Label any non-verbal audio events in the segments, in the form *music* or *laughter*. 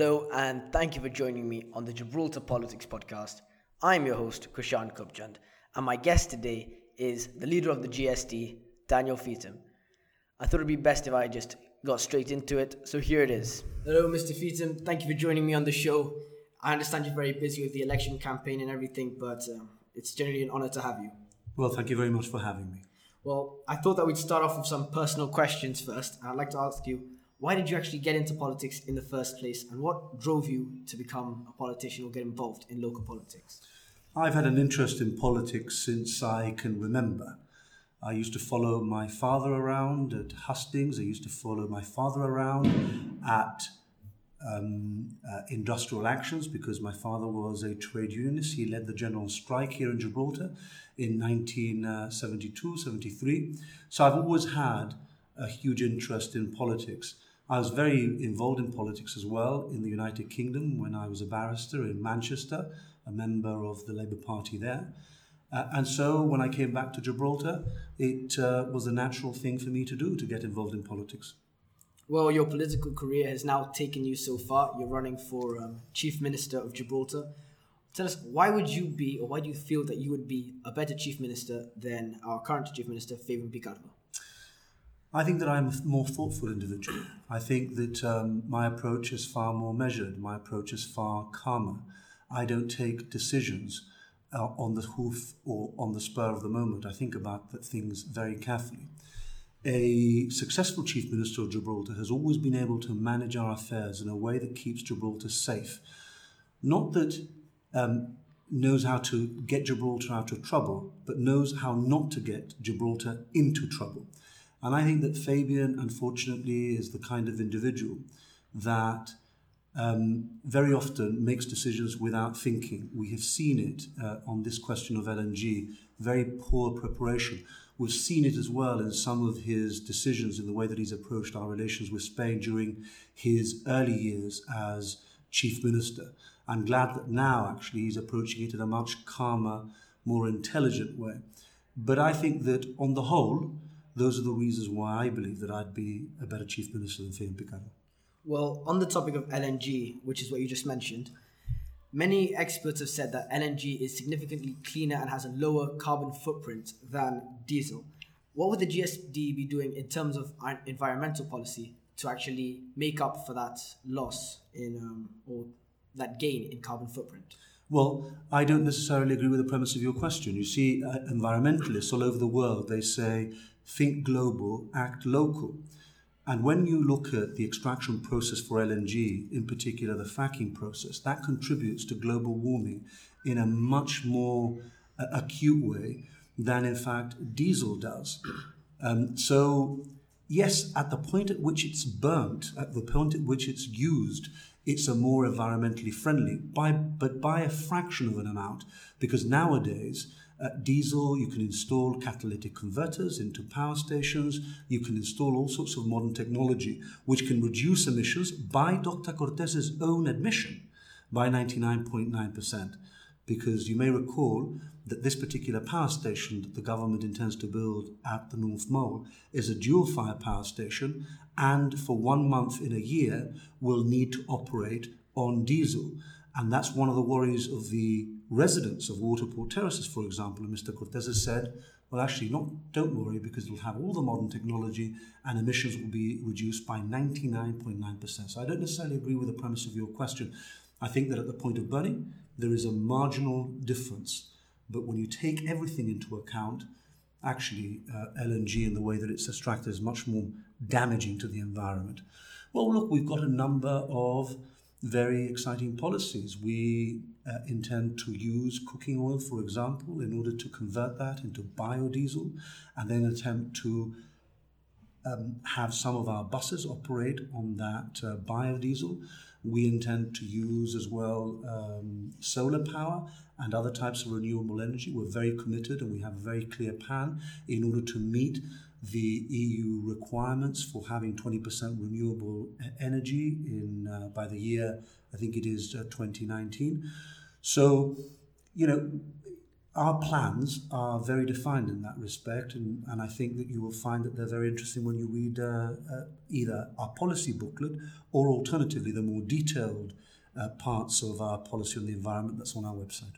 Hello, and thank you for joining me on the Gibraltar Politics Podcast. I'm your host, Kushan Kubchand, and my guest today is the leader of the GSD, Daniel Feetham. I thought it'd be best if I just got straight into it, so here it is. Hello, Mr. Feetham. Thank you for joining me on the show. I understand you're very busy with the election campaign and everything, but um, it's generally an honor to have you. Well, thank you very much for having me. Well, I thought that we'd start off with some personal questions first. I'd like to ask you, why did you actually get into politics in the first place, and what drove you to become a politician or get involved in local politics? I've had an interest in politics since I can remember. I used to follow my father around at hustings. I used to follow my father around at um, uh, industrial actions because my father was a trade unionist. He led the general strike here in Gibraltar in 1972 73. So I've always had a huge interest in politics. I was very involved in politics as well in the United Kingdom when I was a barrister in Manchester, a member of the Labour Party there. Uh, and so when I came back to Gibraltar, it uh, was a natural thing for me to do to get involved in politics. Well, your political career has now taken you so far. You're running for um, Chief Minister of Gibraltar. Tell us, why would you be, or why do you feel that you would be a better Chief Minister than our current Chief Minister, Fabian Picardo? I think that I'm a more thoughtful individual. I think that um, my approach is far more measured. My approach is far calmer. I don't take decisions uh, on the hoof or on the spur of the moment. I think about things very carefully. A successful Chief Minister of Gibraltar has always been able to manage our affairs in a way that keeps Gibraltar safe. Not that um, knows how to get Gibraltar out of trouble, but knows how not to get Gibraltar into trouble. And I think that Fabian, unfortunately, is the kind of individual that um, very often makes decisions without thinking. We have seen it uh, on this question of LNG, very poor preparation. We've seen it as well in some of his decisions in the way that he's approached our relations with Spain during his early years as chief minister. I'm glad that now actually he's approaching it in a much calmer, more intelligent way. But I think that on the whole, those are the reasons why I believe that I'd be a better chief minister than Fabian Picardo. Well, on the topic of LNG, which is what you just mentioned, many experts have said that LNG is significantly cleaner and has a lower carbon footprint than diesel. What would the GSD be doing in terms of environmental policy to actually make up for that loss in um, or that gain in carbon footprint? Well, I don't necessarily agree with the premise of your question. You see, uh, environmentalists all over the world they say think global, act local. And when you look at the extraction process for LNG, in particular the fracking process, that contributes to global warming in a much more uh, acute way than, in fact, diesel does. *clears throat* Um, so, yes, at the point at which it's burnt, at the point at which it's used, it's a more environmentally friendly, by, but by a fraction of an amount, because nowadays uh, diesel, you can install catalytic converters into power stations, you can install all sorts of modern technology which can reduce emissions by Dr. Cortes's own admission by 99.9%. Because you may recall that this particular power station that the government intends to build at the North Mole is a dual fire power station and for one month in a year will need to operate on diesel. And that's one of the worries of the residents of Waterport Terraces, for example. And Mr. Cortes has said, well, actually, not, don't worry because it'll have all the modern technology and emissions will be reduced by 99.9%. So I don't necessarily agree with the premise of your question. I think that at the point of burning, there is a marginal difference. But when you take everything into account, actually, uh, LNG in the way that it's extracted is much more damaging to the environment. Well, look, we've got a number of very exciting policies. We uh, intend to use cooking oil, for example, in order to convert that into biodiesel and then attempt to um, have some of our buses operate on that uh, biodiesel. We intend to use as well um, solar power and other types of renewable energy. We're very committed and we have a very clear plan in order to meet the EU requirements for having 20% renewable energy in uh, by the year I think it is uh, 2019. So, you know, our plans are very defined in that respect, and, and I think that you will find that they're very interesting when you read uh, uh, either our policy booklet or alternatively the more detailed uh, parts of our policy on the environment that's on our website.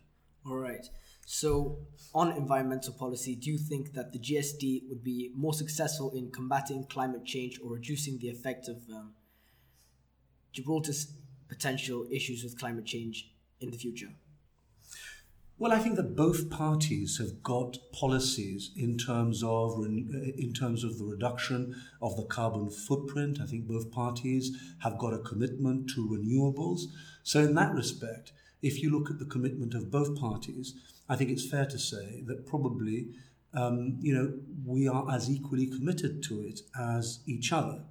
All right. So, on environmental policy, do you think that the GSD would be more successful in combating climate change or reducing the effect of um, Gibraltar's potential issues with climate change in the future? Well, I think that both parties have got policies in terms of in terms of the reduction of the carbon footprint. I think both parties have got a commitment to renewables. So, in that respect, if you look at the commitment of both parties, I think it's fair to say that probably um, you know we are as equally committed to it as each other.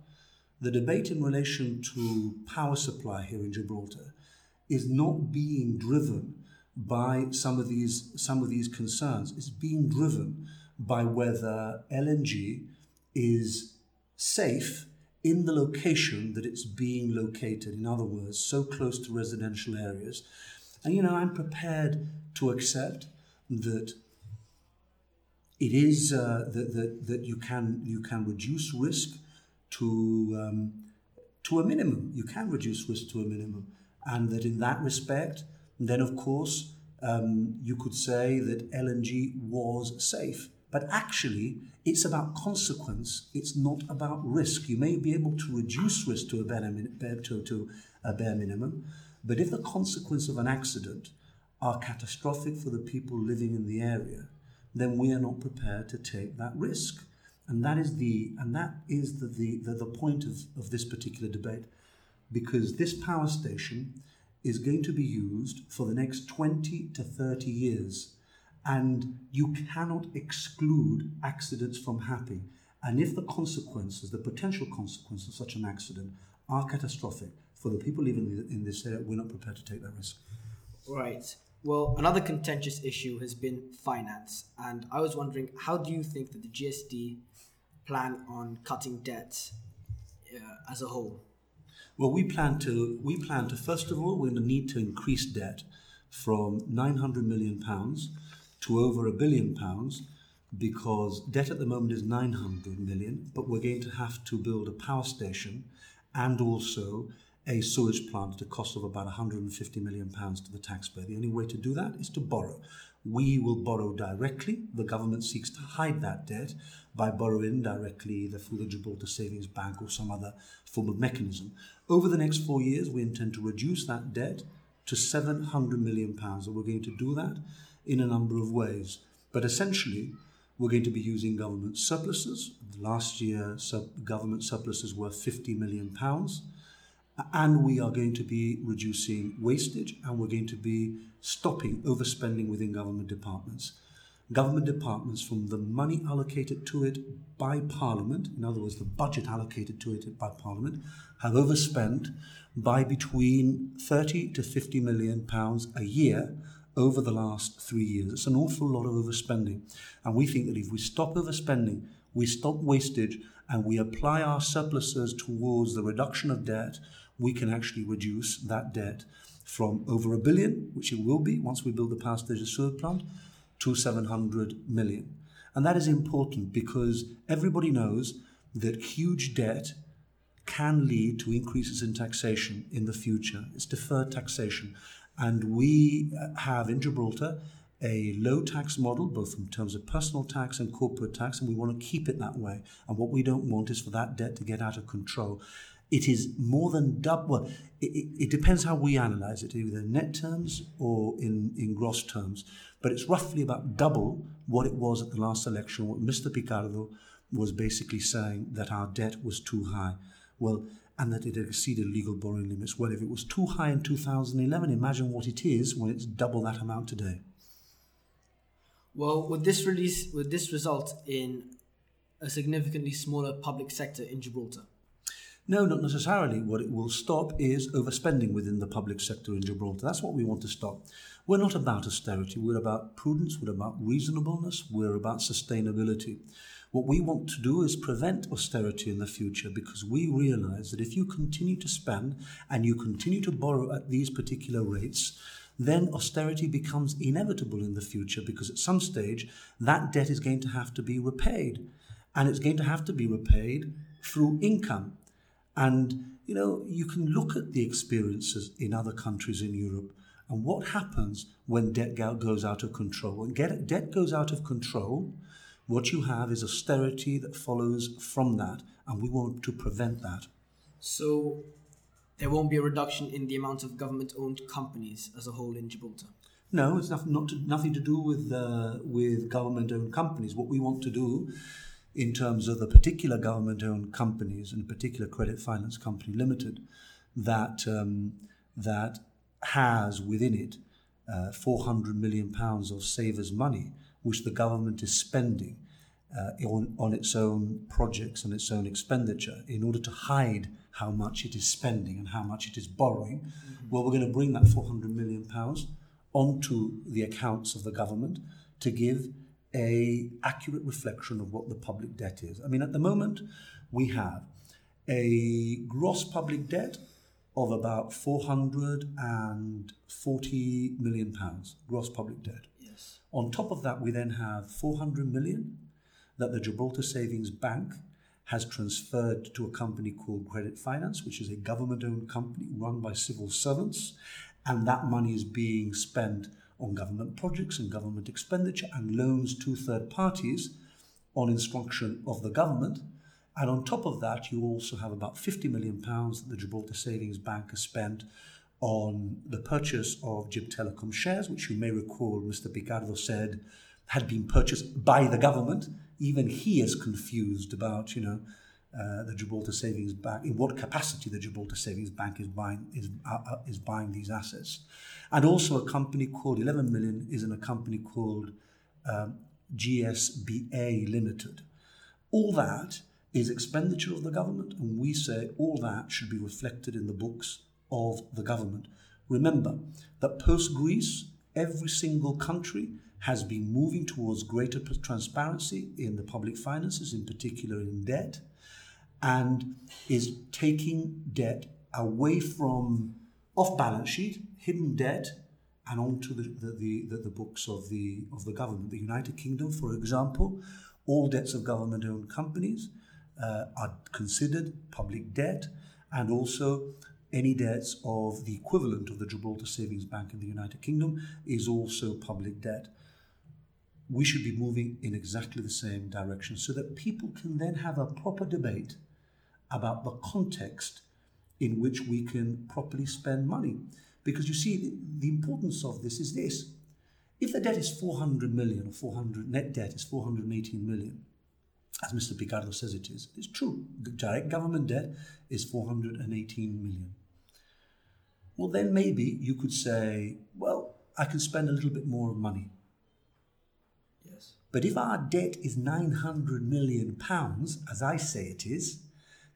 The debate in relation to power supply here in Gibraltar is not being driven by some of these some of these concerns. It's being driven by whether LNG is safe in the location that it's being located. In other words, so close to residential areas. And you know, I'm prepared to accept that it is uh, that, that, that you can you can reduce risk to um, to a minimum. You can reduce risk to a minimum, and that in that respect, then, of course, um, you could say that LNG was safe. But actually, it's about consequence. It's not about risk. You may be able to reduce risk to a bare, to, to a bare minimum, but if the consequence of an accident are catastrophic for the people living in the area, then we are not prepared to take that risk. And that is the and that is the the, the, the point of, of this particular debate. Because this power station is going to be used for the next 20 to 30 years. And you cannot exclude accidents from happening. And if the consequences, the potential consequences of such an accident are catastrophic for the people living in this area, we're not prepared to take that risk. Right. Well, another contentious issue has been finance. And I was wondering, how do you think that the GSD plan on cutting debt uh, as a whole? Well, we plan to we plan to first of all we're going to need to increase debt from 900 million pounds to over a billion pounds because debt at the moment is 900 million, but we're going to have to build a power station and also a sewage plant at a cost of about 150 million pounds to the taxpayer. The only way to do that is to borrow. We will borrow directly. The government seeks to hide that debt by borrowing directly through the Gibraltar Savings Bank or some other form of mechanism. Over the next four years, we intend to reduce that debt to 700 million pounds, and we're going to do that in a number of ways. But essentially, we're going to be using government surpluses. Last year, sub- government surpluses were 50 million pounds and we are going to be reducing wastage and we're going to be stopping overspending within government departments. Government departments, from the money allocated to it by Parliament, in other words, the budget allocated to it by Parliament, have overspent by between 30 to 50 million pounds a year over the last three years. It's an awful lot of overspending. And we think that if we stop overspending, we stop wastage, and we apply our surpluses towards the reduction of debt, we can actually reduce that debt from over a billion, which it will be once we build the station sewer plant, to 700 million. And that is important because everybody knows that huge debt can lead to increases in taxation in the future. It's deferred taxation. And we have in Gibraltar a low tax model, both in terms of personal tax and corporate tax, and we want to keep it that way. And what we don't want is for that debt to get out of control it is more than double. Well, it, it, it, depends how we analyze it, either in net terms or in, in gross terms. But it's roughly about double what it was at the last election, what Mr. Picardo was basically saying that our debt was too high. Well, and that it exceeded legal borrowing limits. Well, if it was too high in 2011, imagine what it is when it's double that amount today. Well, would this release would this result in a significantly smaller public sector in Gibraltar? No, not necessarily. What it will stop is overspending within the public sector in Gibraltar. That's what we want to stop. We're not about austerity. We're about prudence. We're about reasonableness. We're about sustainability. What we want to do is prevent austerity in the future because we realize that if you continue to spend and you continue to borrow at these particular rates, then austerity becomes inevitable in the future because at some stage that debt is going to have to be repaid. And it's going to have to be repaid through income. And, you know, you can look at the experiences in other countries in Europe and what happens when debt goes out of control. When debt goes out of control, what you have is austerity that follows from that, and we want to prevent that. So, there won't be a reduction in the amount of government owned companies as a whole in Gibraltar? No, it's not, not to, nothing to do with, uh, with government owned companies. What we want to do in terms of the particular government owned companies and particular credit finance company limited that, um, that has within it uh, 400 million pounds of savers' money, which the government is spending uh, on, on its own projects and its own expenditure in order to hide how much it is spending and how much it is borrowing. Mm-hmm. Well, we're going to bring that 400 million pounds onto the accounts of the government to give a accurate reflection of what the public debt is. I mean, at the moment, we have a gross public debt of about 440 million pounds gross public debt. Yes. On top of that, we then have 400 million that the Gibraltar Savings Bank has transferred to a company called Credit Finance, which is a government-owned company run by civil servants, and that money is being spent on government projects and government expenditure and loans to third parties on instruction of the government and on top of that, you also have about 50 million pounds that the Gibraltar Savings Bank has spent on the purchase of Gib Telecom shares, which you may recall Mr. Picardo said had been purchased by the government. Even he is confused about, you know, uh, the Gibraltar Savings Bank, in what capacity the Gibraltar Savings Bank is buying is uh, uh is buying these assets, and also a company called 11 million is in a company called um, GSBA Limited. All that is expenditure of the government, and we say all that should be reflected in the books of the government. Remember that post Greece, every single country has been moving towards greater transparency in the public finances, in particular in debt, and is taking debt away from off balance sheet, hidden debt, and onto the, the, the, the, books of the, of the government. The United Kingdom, for example, all debts of government owned companies uh, are considered public debt and also any debts of the equivalent of the Gibraltar Savings Bank in the United Kingdom is also public debt. We should be moving in exactly the same direction so that people can then have a proper debate about the context in which we can properly spend money. Because you see, the, the importance of this is this. If the debt is 400 million or 400 net debt is 418 million, as Mr. Picardo says it is. It's true. Direct government debt is 418 million. Well, then maybe you could say, well, I can spend a little bit more of money. Yes. But if our debt is 900 million pounds, as I say it is,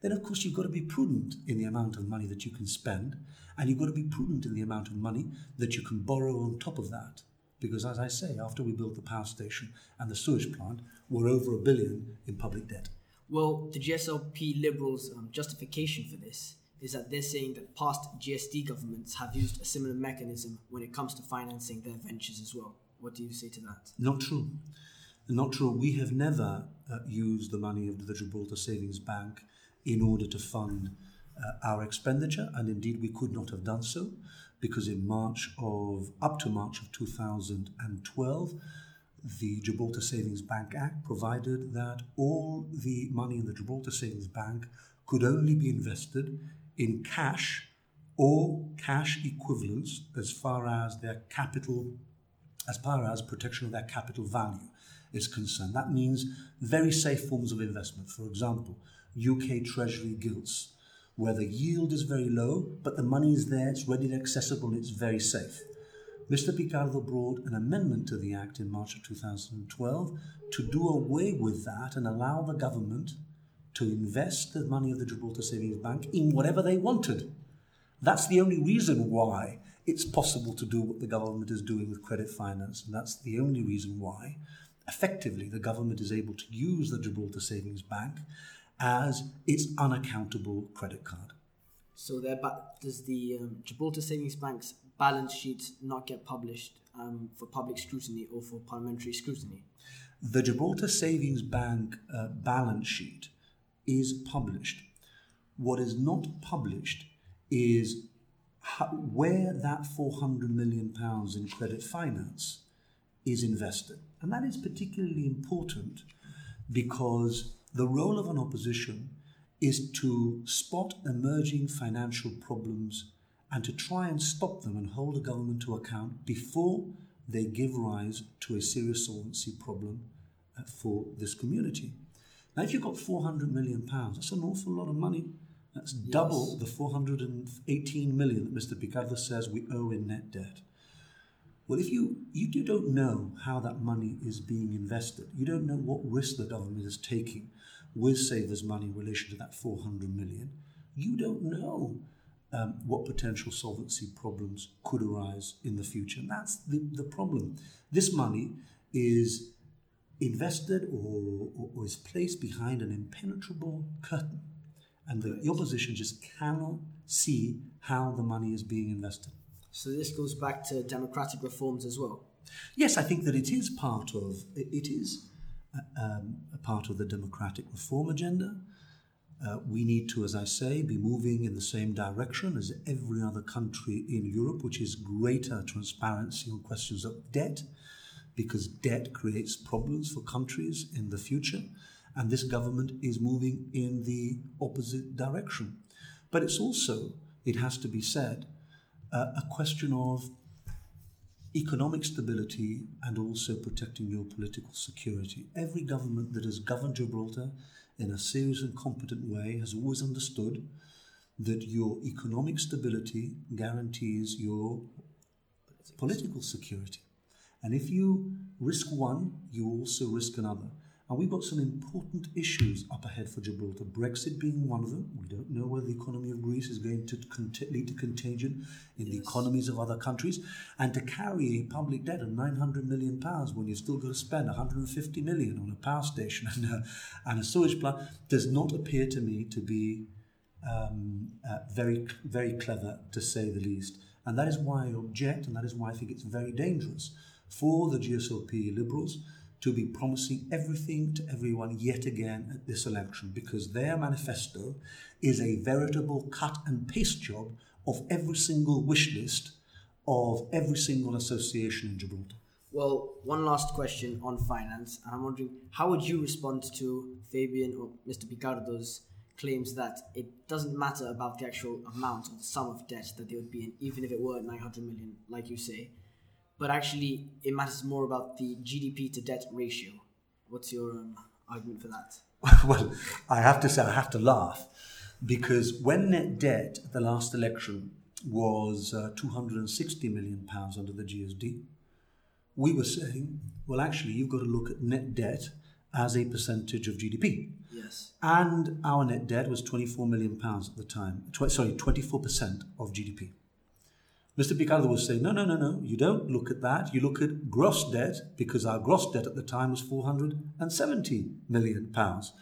then of course you've got to be prudent in the amount of money that you can spend, and you've got to be prudent in the amount of money that you can borrow on top of that. Because as I say, after we built the power station and the sewage plant, we're over a billion in public debt. Well, the GSLP Liberals' um, justification for this is that they're saying that past GSD governments have used a similar mechanism when it comes to financing their ventures as well. What do you say to that? Not true. Not true. We have never uh, used the money of the Gibraltar Savings Bank in order to fund uh, our expenditure, and indeed we could not have done so because in March of up to March of 2012, the Gibraltar Savings Bank Act provided that all the money in the Gibraltar Savings Bank could only be invested in cash or cash equivalents as far as their capital, as far as protection of their capital value is concerned. That means very safe forms of investment. For example, UK Treasury gilts, where the yield is very low, but the money is there, it's readily accessible, and it's very safe. Mr. Picardo brought an amendment to the Act in March of 2012 to do away with that and allow the government to invest the money of the Gibraltar Savings Bank in whatever they wanted. That's the only reason why it's possible to do what the government is doing with credit finance, and that's the only reason why, effectively, the government is able to use the Gibraltar Savings Bank as its unaccountable credit card. So, does the um, Gibraltar Savings Bank's balance sheets not get published um, for public scrutiny or for parliamentary scrutiny? The Gibraltar Savings Bank uh, balance sheet is published. What is not published is how, where that 400 million pounds in credit finance is invested. And that is particularly important because the role of an opposition is to spot emerging financial problems and to try and stop them and hold the government to account before they give rise to a serious solvency problem uh, for this community. Now, if you've got 400 million pounds, that's an awful lot of money. That's yes. double the 418 million that Mr. Picardo says we owe in net debt. Well, if you, you don't know how that money is being invested, you don't know what risk the government is taking with savers' money in relation to that 400 million, you don't know um, what potential solvency problems could arise in the future. And that's the, the problem. This money is invested or, or, or is placed behind an impenetrable curtain. And the, the opposition just cannot see how the money is being invested. So this goes back to democratic reforms as well. Yes, I think that it is part of it is um, a part of the democratic reform agenda. Uh, we need to, as I say, be moving in the same direction as every other country in Europe, which is greater transparency on questions of debt, because debt creates problems for countries in the future. And this government is moving in the opposite direction. But it's also, it has to be said, uh, a question of economic stability and also protecting your political security. Every government that has governed Gibraltar in a serious and competent way has always understood that your economic stability guarantees your political security. And if you risk one, you also risk another. And we've got some important issues up ahead for Gibraltar. Brexit being one of them. We don't know whether the economy of Greece is going to cont- lead to contagion in yes. the economies of other countries. And to carry a public debt of 900 million pounds when you've still got to spend £150 million on a power station *laughs* and a, and a sewage plant does not appear to me to be um, uh, very, very clever, to say the least. And that is why I object, and that is why I think it's very dangerous for the GSLP Liberals to be promising everything to everyone yet again at this election because their manifesto is a veritable cut and paste job of every single wish list of every single association in Gibraltar. Well, one last question on finance, I'm wondering how would you respond to Fabian or Mr. Picardo's claims that it doesn't matter about the actual amount or the sum of debt that they would be in, even if it were 900 million, like you say, but actually it matters more about the GDP to debt ratio. What's your um, argument for that? *laughs* well, I have to say, I have to laugh because when net debt at the last election was uh, 260 million pounds under the GSD, we were saying, well, actually, you've got to look at net debt as a percentage of GDP. Yes. And our net debt was 24 million pounds at the time. Tw- sorry, 24% of GDP. Mr. Picardo was saying, no, no, no, no, you don't look at that. You look at gross debt because our gross debt at the time was 470 million pounds.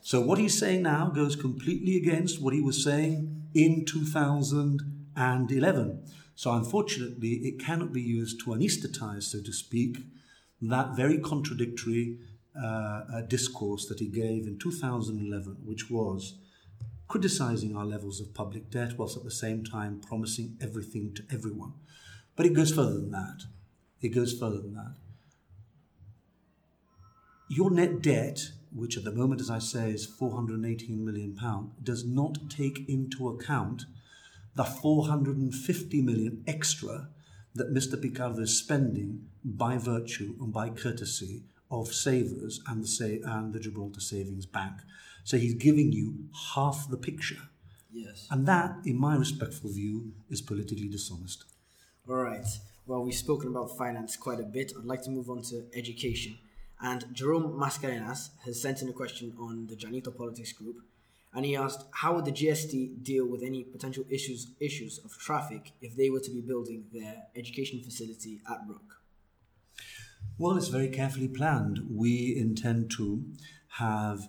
So what he's saying now goes completely against what he was saying in 2011. So unfortunately, it cannot be used to anesthetize, so to speak, that very contradictory uh, uh, discourse that he gave in 2011, which was criticizing our levels of public debt whilst at the same time promising everything to everyone. But it goes further than that. It goes further than that. Your net debt, which at the moment, as I say, is 418 million pound, does not take into account the 450 million extra that Mr. Picardo is spending by virtue and by courtesy of savers and the, and the Gibraltar Savings Bank. So he's giving you half the picture. Yes. And that, in my respectful view, is politically dishonest. All right. Well, we've spoken about finance quite a bit. I'd like to move on to education. And Jerome Mascarenas has sent in a question on the Llanito Politics group. And he asked, how would the GSD deal with any potential issues issues of traffic if they were to be building their education facility at Rooke? Well, it's very carefully planned. We intend to have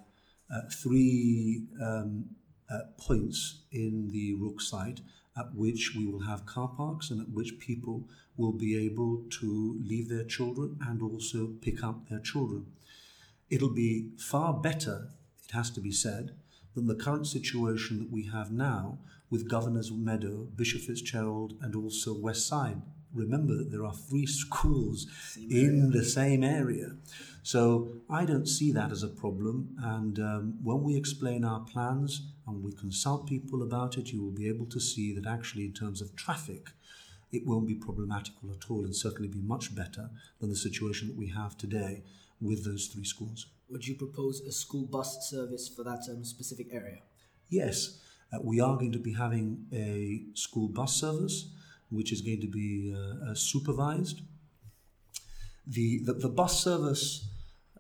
three um, uh, points in the Rooke site at which we will have car parks and at which people will be able to leave their children and also pick up their children. It'll be far better, it has to be said, than the current situation that we have now with Governor's Meadow, Bishop Fitzgerald, and also West Side. Remember that there are three schools in the same area. So I don't see that as a problem. And um, when we explain our plans and we consult people about it, you will be able to see that actually, in terms of traffic, it won't be problematical at all and certainly be much better than the situation that we have today with those three schools. Would you propose a school bus service for that um, specific area? Yes, uh, we are going to be having a school bus service which is going to be uh, uh, supervised. The, the, the bus service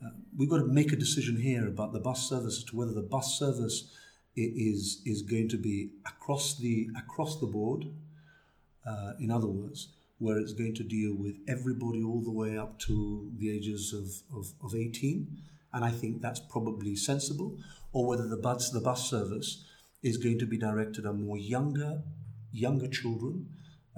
uh, we've got to make a decision here about the bus service as to whether the bus service is is going to be across the across the board. In other words, where it's going to deal with everybody all the way up to the ages of, of, of 18, and I think that's probably sensible, or whether the bus the bus service is going to be directed at more younger younger children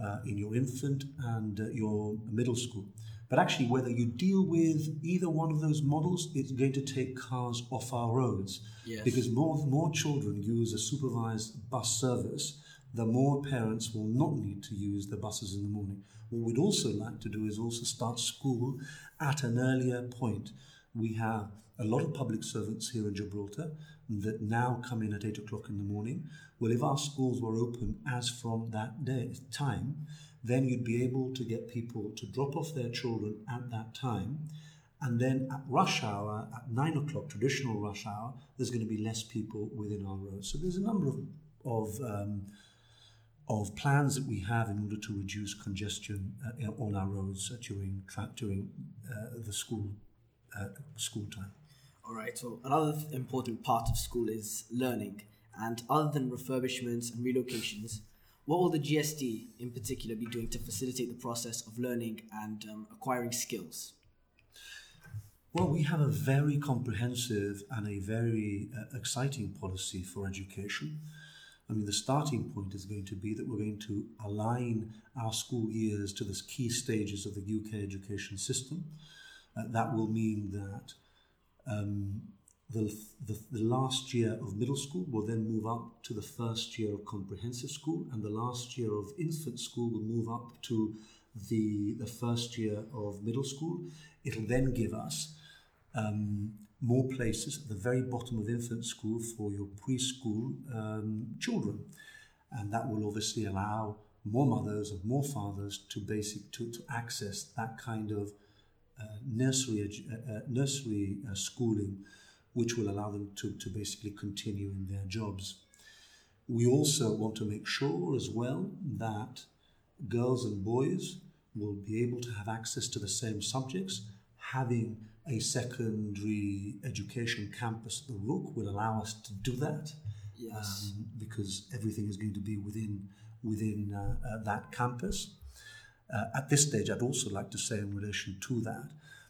uh, in your infant and uh, your middle school. But actually, whether you deal with either one of those models, it's going to take cars off our roads. Yes. Because more, more children use a supervised bus service, the more parents will not need to use the buses in the morning. What we'd also like to do is also start school at an earlier point. We have a lot of public servants here in Gibraltar that now come in at 8 o'clock in the morning. Well, if our schools were open as from that day time, then you'd be able to get people to drop off their children at that time. And then at rush hour, at nine o'clock, traditional rush hour, there's going to be less people within our roads. So there's a number of, of, um, of plans that we have in order to reduce congestion uh, on our roads uh, during, tra- during uh, the school, uh, school time. All right. So another important part of school is learning. And other than refurbishments and relocations, what will the GSD in particular be doing to facilitate the process of learning and um, acquiring skills? Well, we have a very comprehensive and a very uh, exciting policy for education. I mean, the starting point is going to be that we're going to align our school years to the key stages of the UK education system. Uh, that will mean that um, the, the, the last year of middle school will then move up to the first year of comprehensive school, and the last year of infant school will move up to the, the first year of middle school. It'll then give us um, more places at the very bottom of infant school for your preschool um, children. And that will obviously allow more mothers and more fathers to basic to, to access that kind of uh, nursery uh, uh, nursery uh, schooling which will allow them to, to basically continue in their jobs. We also want to make sure as well that girls and boys will be able to have access to the same subjects. Having a secondary education campus at the Rooke will allow us to do that. Yes. Um, because everything is going to be within within uh, uh, that campus. Uh, at this stage, I'd also like to say in relation to that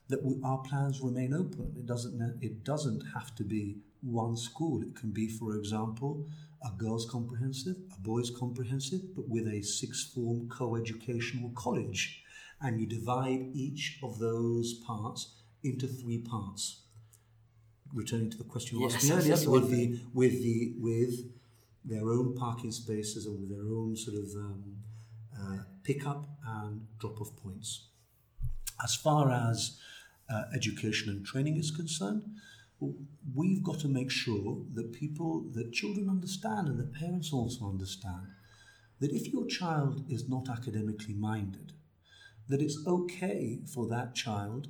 that we, our plans remain open. It doesn't it doesn't have to be one school. It can be, for example, a girls' comprehensive, a boys' comprehensive, but with a sixth form co-educational college, and you divide each of those parts into three parts. Returning to the question you Yes, asked me earlier, that's with the with the with their own parking spaces and with their own sort of um, uh, pickup and drop-off points. As far as uh, education and training is concerned, we've got to make sure that people, that children understand and that parents also understand that if your child is not academically minded, that it's okay for that child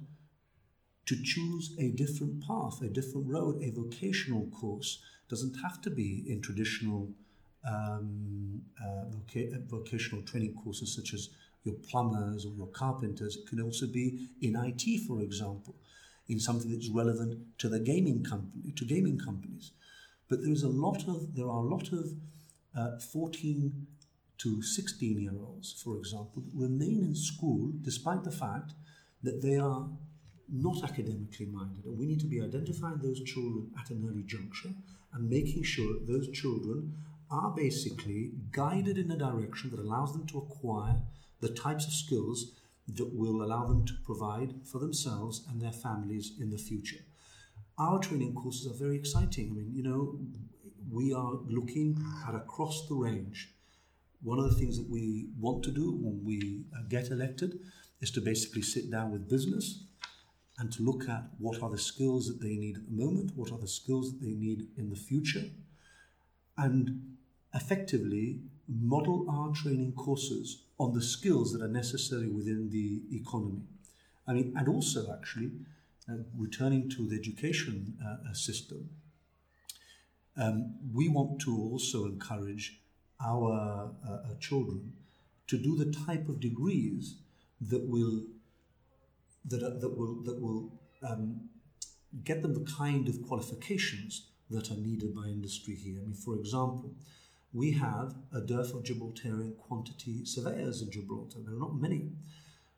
to choose a different path, a different road, a vocational course. Doesn't have to be in traditional um, uh, voca- vocational training courses such as your plumbers or your carpenters. It can also be in IT, for example, in something that's relevant to the gaming company, to gaming companies. But there is a lot of there are a lot of uh, 14 to 16 year olds, for example, that remain in school despite the fact that they are not academically minded. And we need to be identifying those children at an early juncture and making sure that those children are basically guided in a direction that allows them to acquire the types of skills that will allow them to provide for themselves and their families in the future. Our training courses are very exciting. I mean, you know, we are looking at across the range. One of the things that we want to do when we uh, get elected is to basically sit down with business and to look at what are the skills that they need at the moment, what are the skills that they need in the future, and effectively model our training courses on the skills that are necessary within the economy. I mean, and also actually, uh, returning to the education uh, system, um, we want to also encourage our uh, uh, children to do the type of degrees that will that, are, that will that will um, get them the kind of qualifications that are needed by industry here. I mean, for example, we have a dearth of Gibraltarian quantity surveyors in Gibraltar. There are not many.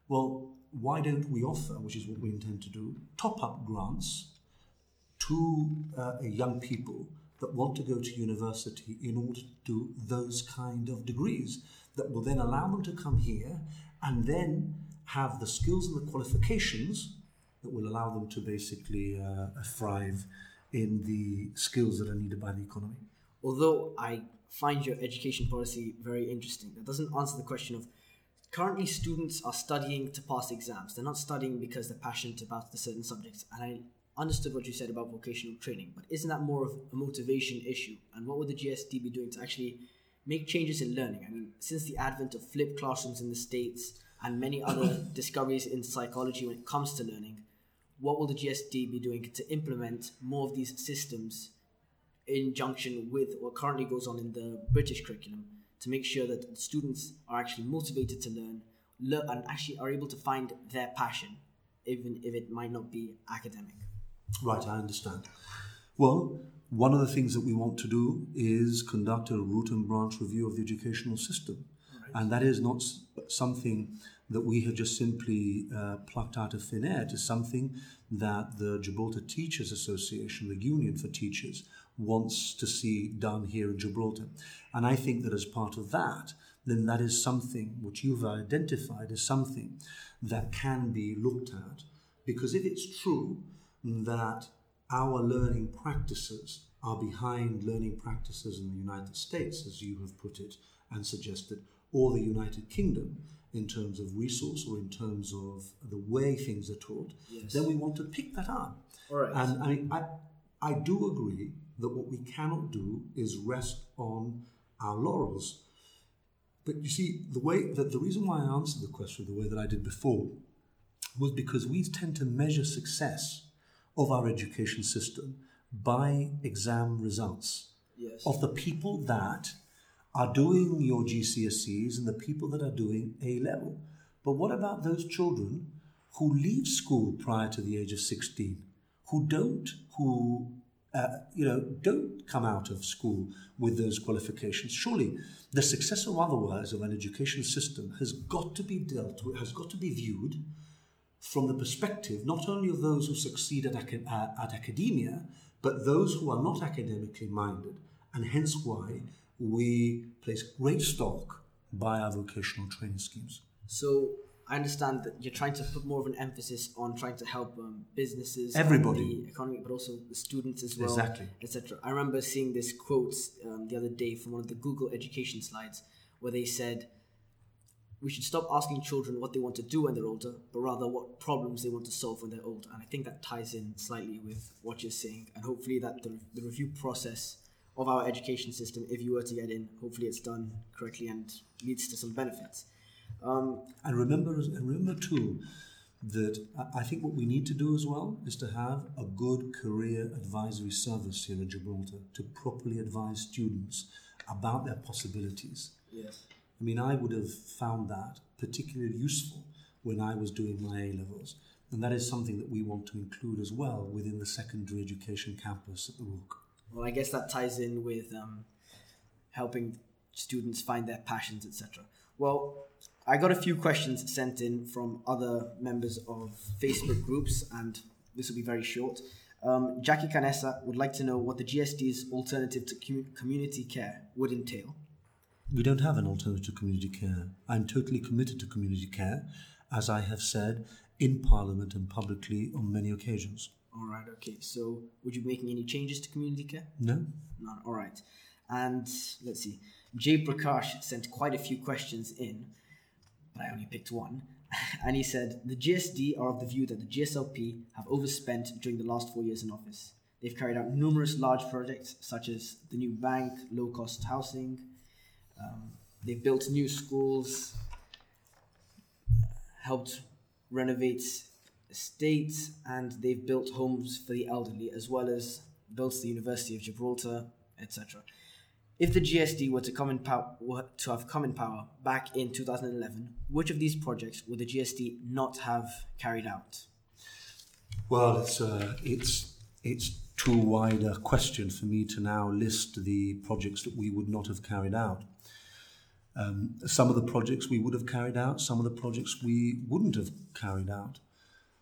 Well, why don't we offer, which is what we intend to do, top up grants to uh, young people that want to go to university in order to do those kind of degrees that will then allow them to come here and then have the skills and the qualifications that will allow them to basically uh, thrive in the skills that are needed by the economy. Although I find your education policy very interesting, that doesn't answer the question of currently students are studying to pass exams. They're not studying because they're passionate about the certain subjects. And I understood what you said about vocational training, but isn't that more of a motivation issue? And what would the GSD be doing to actually make changes in learning? I mean, since the advent of flipped classrooms in the States and many other *coughs* discoveries in psychology when it comes to learning, what will the GSD be doing to implement more of these systems in junction with what currently goes on in the British curriculum to make sure that students are actually motivated to learn, learn and actually are able to find their passion, even if it might not be academic? Right, I understand. Well, one of the things that we want to do is conduct a root and branch review of the educational system. Right. And that is not something that we have just simply uh, plucked out of thin air. It is something that the Gibraltar Teachers Association, the Union for Teachers, wants to see done here in Gibraltar. And I think that as part of that, then that is something which you've identified as something that can be looked at. Because if it's true that our learning practices are behind learning practices in the United States, as you have put it and suggested, or the United Kingdom in terms of resource or in terms of the way things are taught, yes. then we want to pick that up. And I mean, I, I do agree that what we cannot do is rest on our laurels. But you see, the way that the reason why I answered the question the way that I did before was because we tend to measure success of our education system by exam results yes. of the people that are doing your GCSEs and the people that are doing A level. But what about those children who leave school prior to the age of 16, who don't, who uh, you know, don't come out of school with those qualifications. Surely, the success or otherwise of an education system has got to be dealt with, has got to be viewed from the perspective not only of those who succeed at, uh, at academia, but those who are not academically minded, and hence why we place great stock by our vocational training schemes. So I understand that you're trying to put more of an emphasis on trying to help um, businesses, everybody, the economy, but also the students as well, exactly, etc. I remember seeing this quote um, the other day from one of the Google education slides where they said we should stop asking children what they want to do when they're older, but rather what problems they want to solve when they're older. And I think that ties in slightly with what you're saying, and hopefully that the, the review process of our education system, if you were to get in, hopefully it's done correctly and leads to some benefits. Um, and remember, and remember too, that I think what we need to do as well is to have a good career advisory service here in Gibraltar to properly advise students about their possibilities. Yes. I mean, I would have found that particularly useful when I was doing my A levels. And that is something that we want to include as well within the secondary education campus at the Rooke. Well, I guess that ties in with um, helping students find their passions, etc. Well, I got a few questions sent in from other members of Facebook groups, and this will be very short. Um, Jackie Canessa would like to know what the GSD's alternative to com- community care would entail. We don't have an alternative to community care. I'm totally committed to community care, as I have said in Parliament and publicly on many occasions. All right, okay. So, would you be making any changes to community care? No? None. All right. And let's see. Jay Prakash sent quite a few questions in, but I only picked one. *laughs* and he said the GSD are of the view that the GSLP have overspent during the last four years in office. They've carried out numerous large projects such as the new bank, low cost housing. Um, they've built new schools, helped renovate estates, and they've built homes for the elderly as well as built the University of Gibraltar, etc. If the GSD were to come in power, to have come in power back in 2011, which of these projects would the GSD not have carried out? Well, it's uh, it's it's too wide a question for me to now list the projects that we would not have carried out. Um, some of the projects we would have carried out, some of the projects we wouldn't have carried out.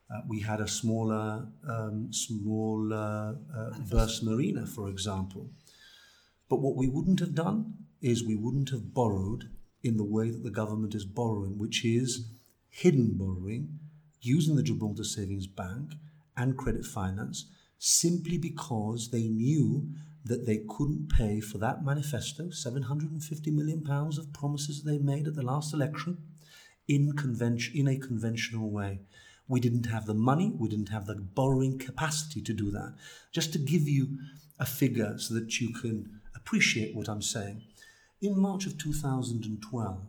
Uh, we had a smaller, um, small uh, burst marina, for example, but what we wouldn't have done is we wouldn't have borrowed in the way that the government is borrowing, which is hidden borrowing using the Gibraltar Savings Bank and credit finance simply because they knew that they couldn't pay for that manifesto, 750 million pounds of promises they made at the last election in convention in a conventional way. We didn't have the money, we didn't have the borrowing capacity to do that. Just to give you a figure so that you can appreciate what I'm saying. In March of 2012,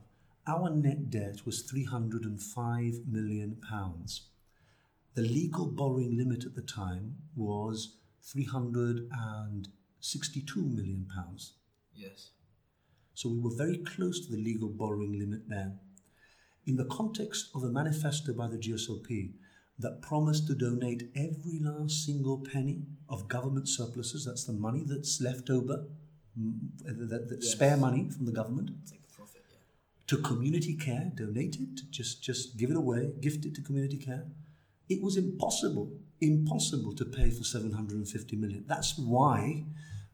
our net debt was 305 million pounds. The legal borrowing limit at the time was 362 million pounds. Yes. So we were very close to the legal borrowing limit there. In the context of a manifesto by the GSLP that promised to donate every last single penny of government surpluses, that's the money that's left over the, the yes. spare money from the government profit, yeah. to community care, donate it, just just give it away, gift it to community care. It was impossible, impossible to pay for 750 million. That's why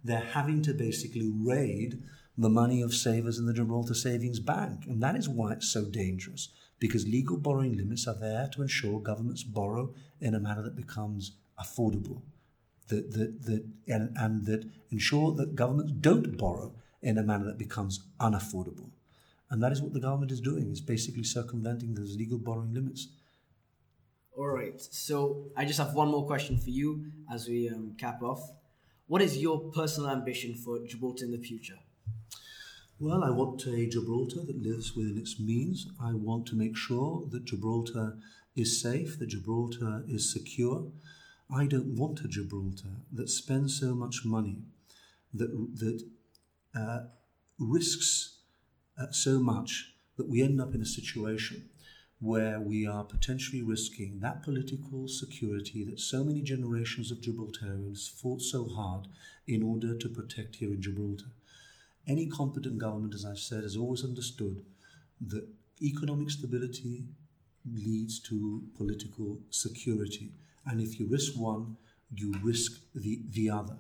they're having to basically raid the money of savers in the Gibraltar Savings Bank. And that is why it's so dangerous, because legal borrowing limits are there to ensure governments borrow in a manner that becomes affordable that, that, that, and, and that ensure that governments don't borrow in a manner that becomes unaffordable. And that is what the government is doing, is basically circumventing those legal borrowing limits. All right. So I just have one more question for you as we um, cap off. What is your personal ambition for Gibraltar in the future? Well, I want a Gibraltar that lives within its means. I want to make sure that Gibraltar is safe, that Gibraltar is secure, I don't want a Gibraltar that spends so much money, that, that uh, risks uh, so much that we end up in a situation where we are potentially risking that political security that so many generations of Gibraltarians fought so hard in order to protect here in Gibraltar. Any competent government, as I've said, has always understood that economic stability leads to political security. And if you risk one, you risk the, the other.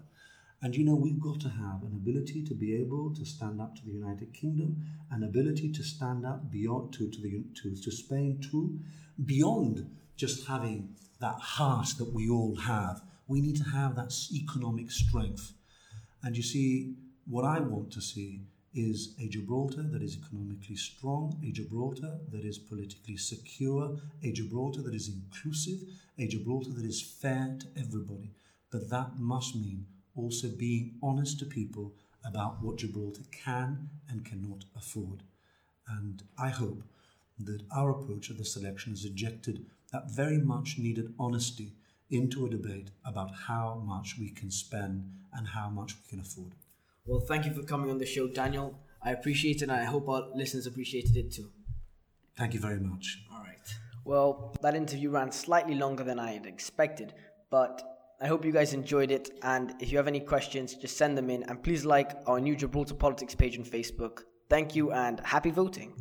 And you know, we've got to have an ability to be able to stand up to the United Kingdom, an ability to stand up beyond to, to, the, to, to Spain too, beyond just having that heart that we all have. We need to have that economic strength. And you see, what I want to see is a Gibraltar that is economically strong, a Gibraltar that is politically secure, a Gibraltar that is inclusive, a Gibraltar that is fair to everybody. But that must mean also being honest to people about what Gibraltar can and cannot afford. And I hope that our approach at this election has injected that very much needed honesty into a debate about how much we can spend and how much we can afford. Well, thank you for coming on the show, Daniel. I appreciate it, and I hope our listeners appreciated it too. Thank you very much. All right. Well, that interview ran slightly longer than I had expected, but I hope you guys enjoyed it. And if you have any questions, just send them in. And please like our new Gibraltar Politics page on Facebook. Thank you and happy voting.